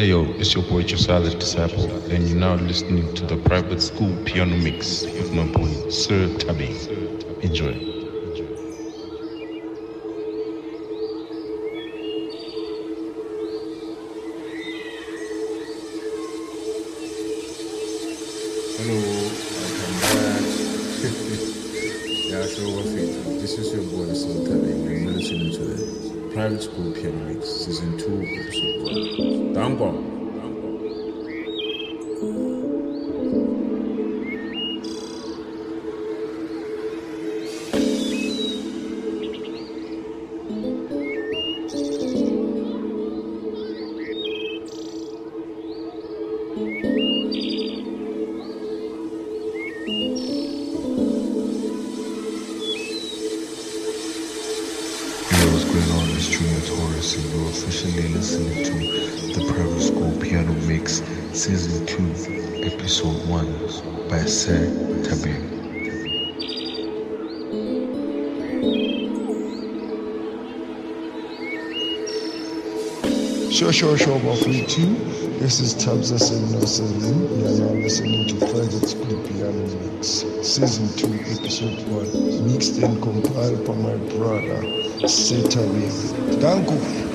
Hey yo, it's your boy Josiah Disciple, and you're now listening to the private school piano mix with my boy Sir Tabi. Enjoy. About me too. This is Tabza 707. You are now listening to Private School Piano Mix, Season 2, Episode 1, mixed and compiled by my brother, Seta. Thank you.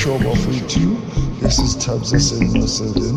show off with you. This is Tubbs. This is Mrs.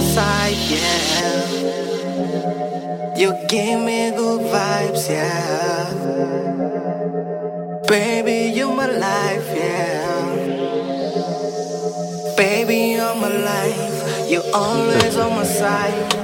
side, yeah. You give me good vibes, yeah. Baby, you're my life, yeah. Baby, you're my life. You're always on my side.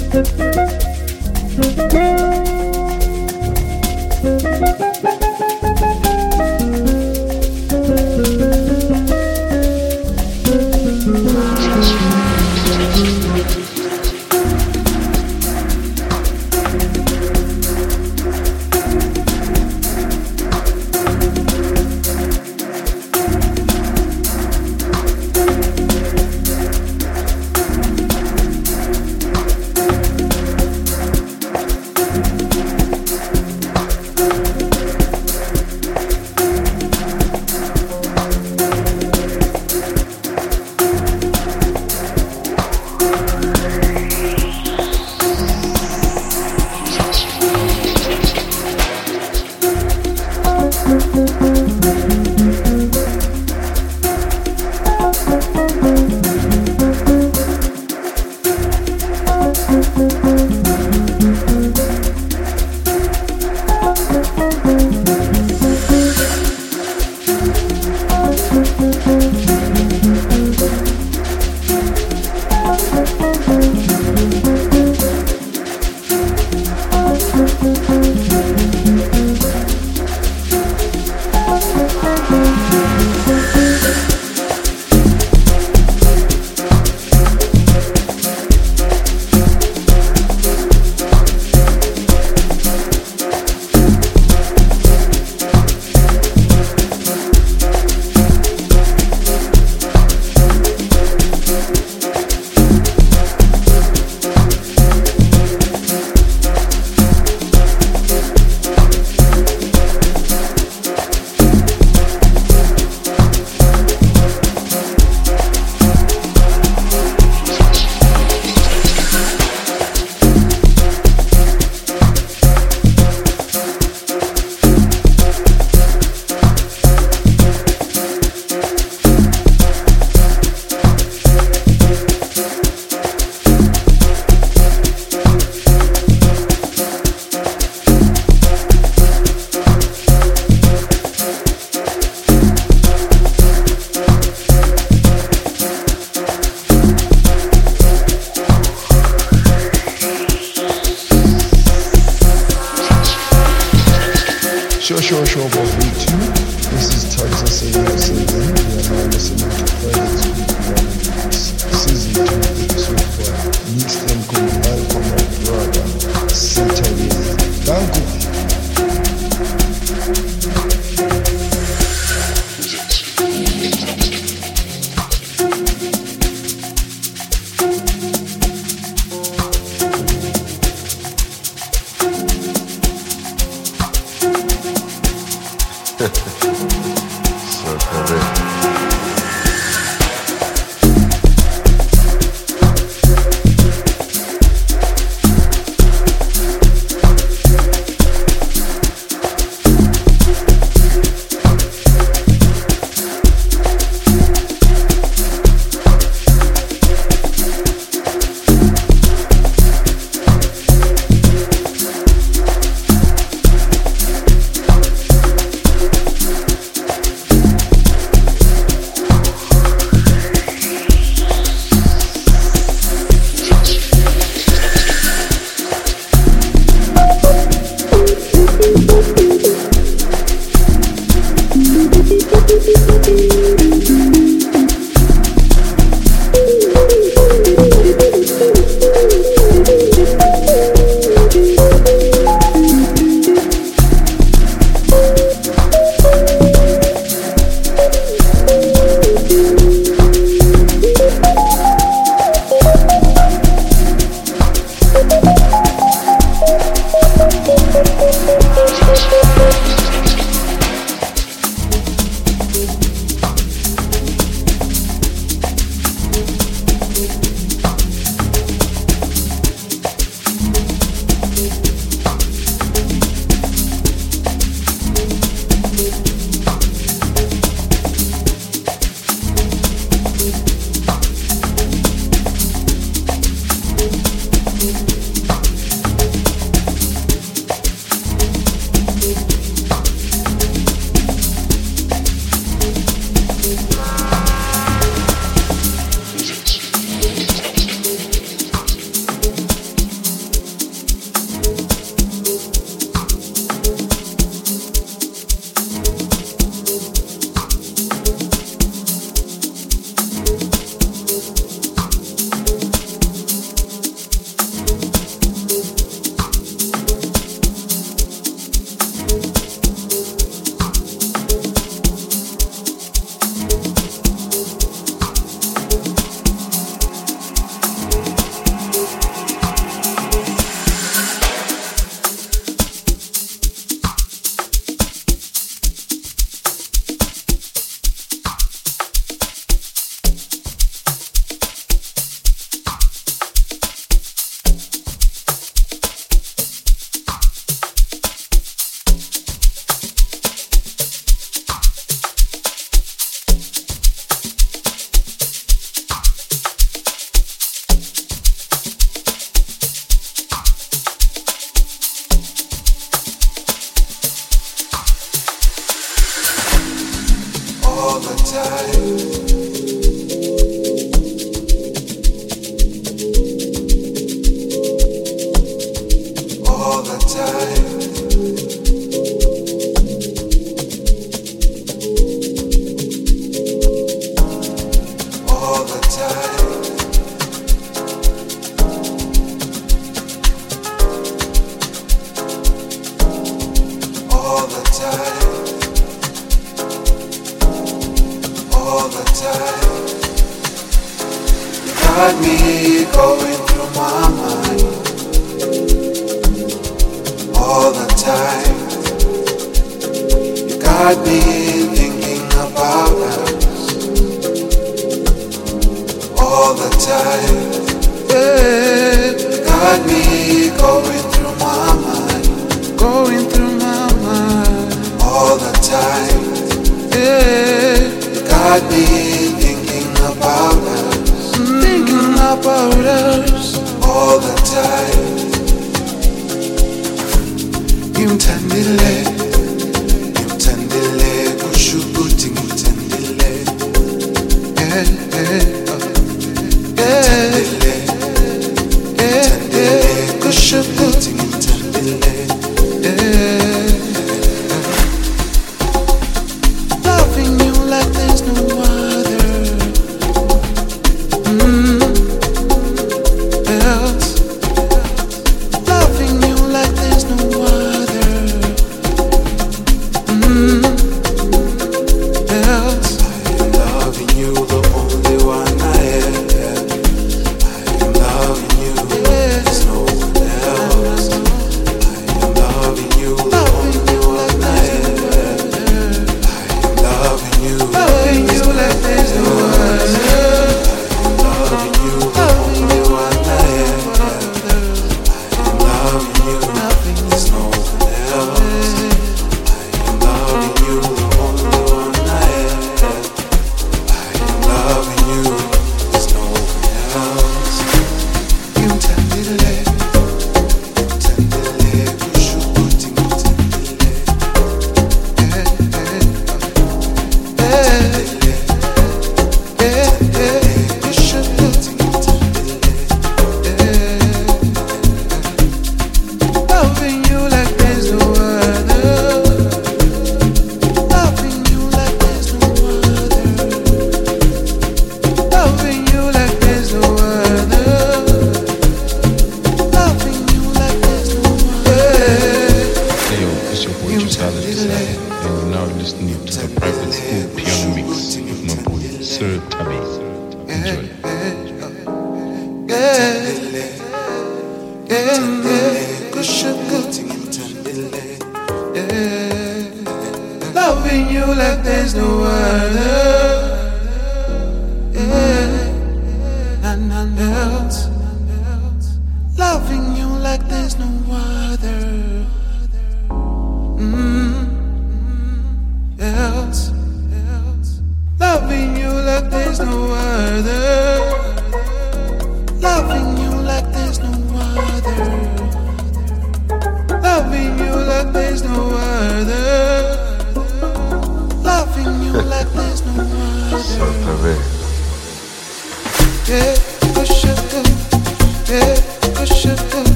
Thank you.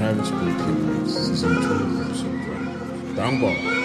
Private School Mix Season 2, Episode 1. Dango.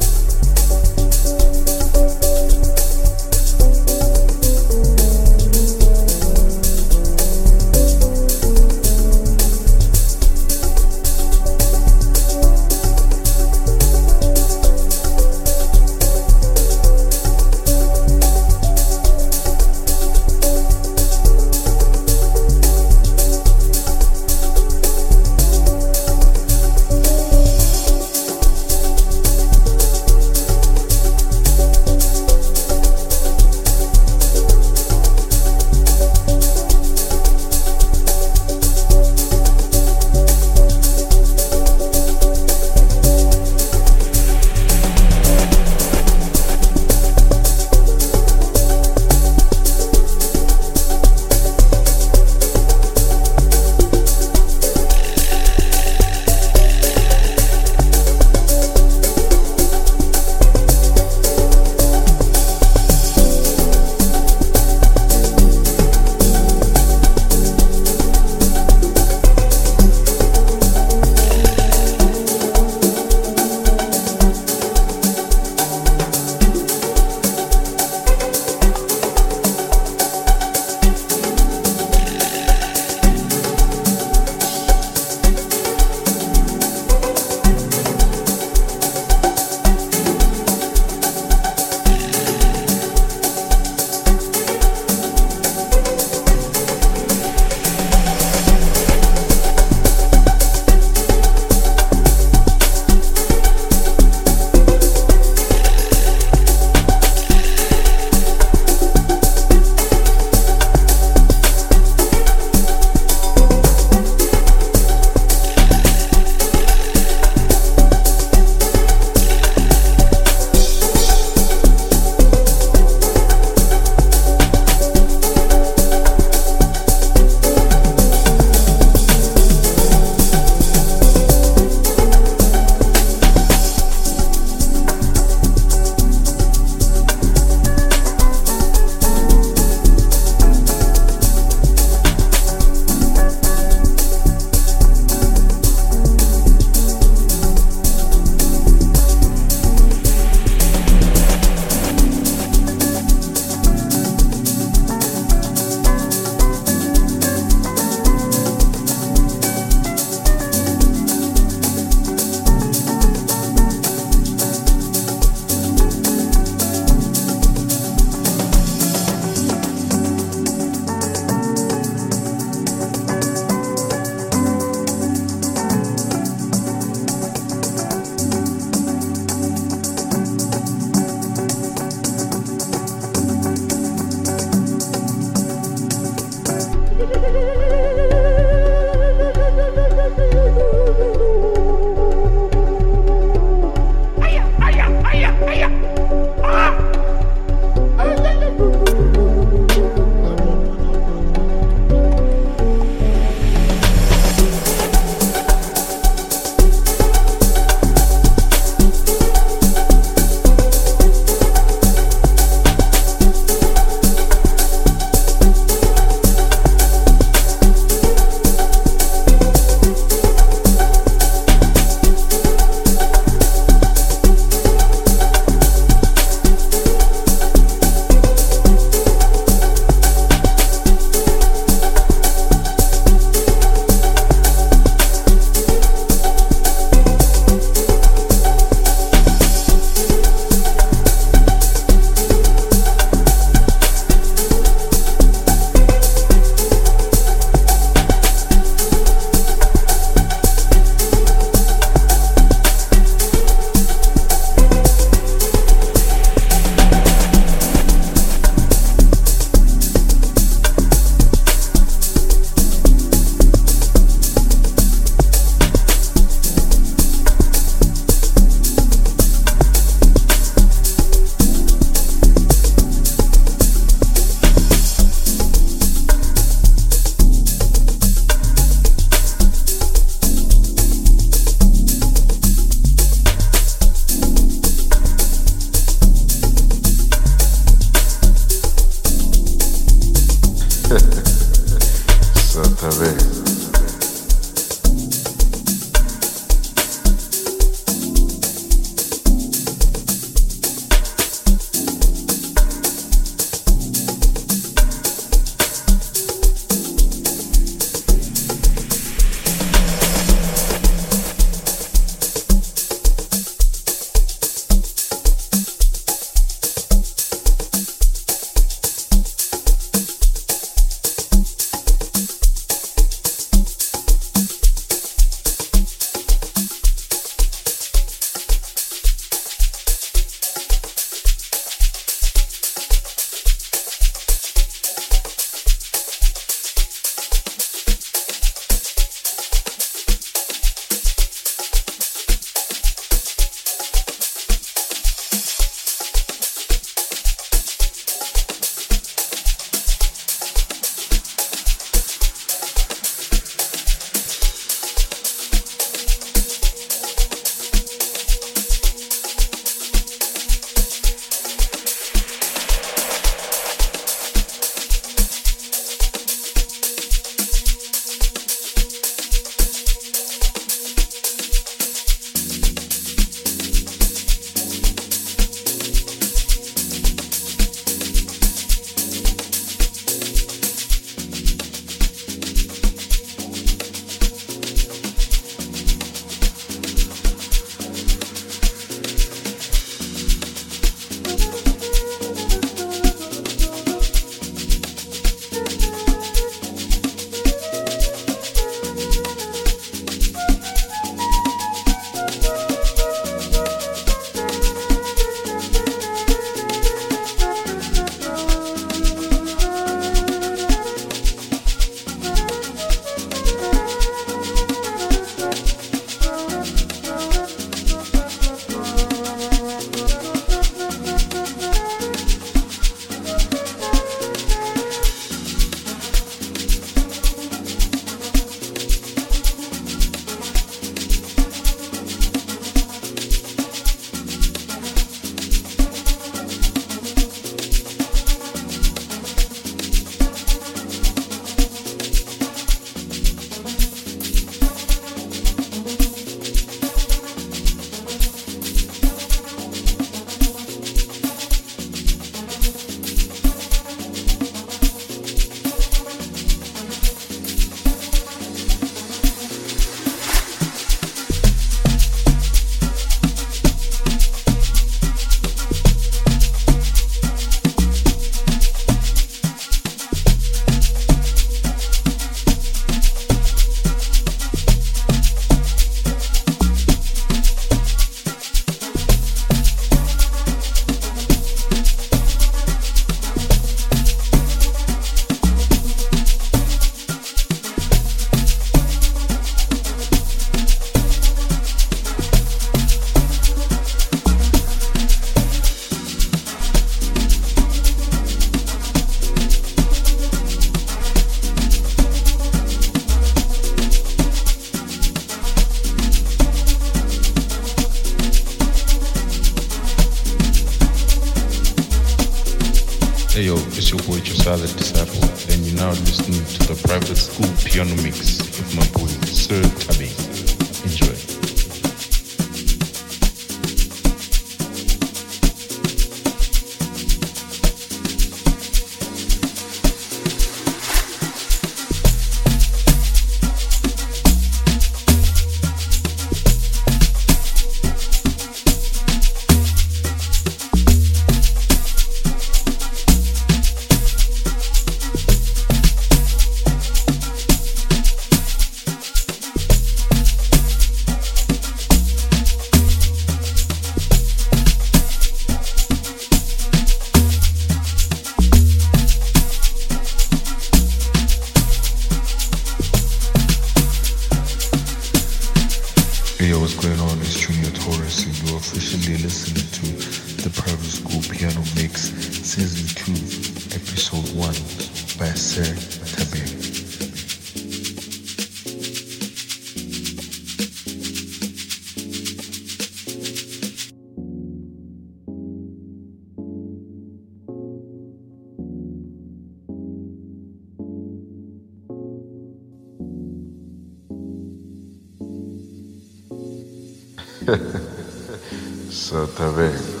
Só tá vendo.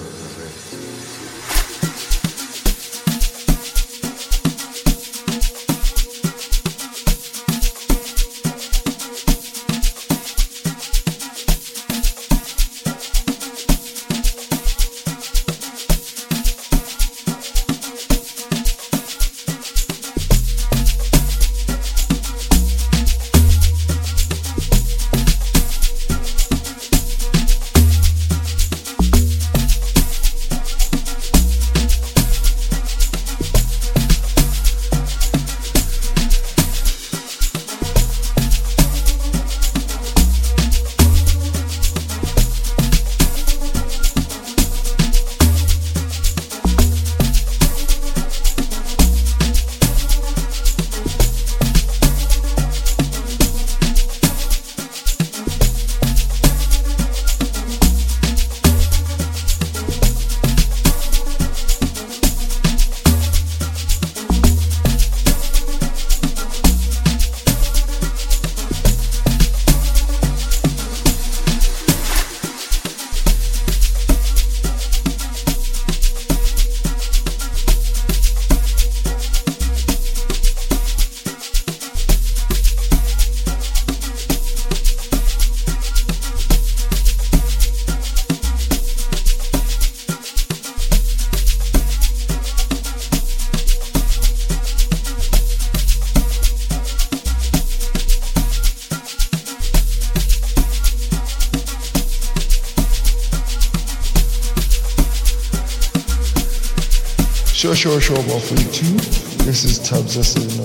Sure, sure, sure, 142. This is Tab 7.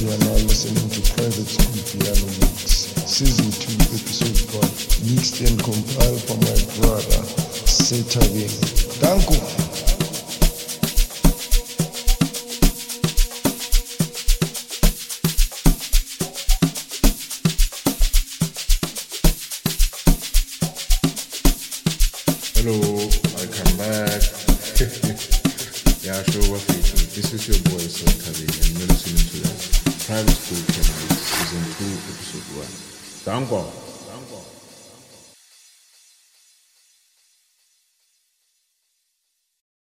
You are now listening to Private School Piano Mix, Season 2, Episode 1, mixed and compiled by my brother, Seta Wing. you.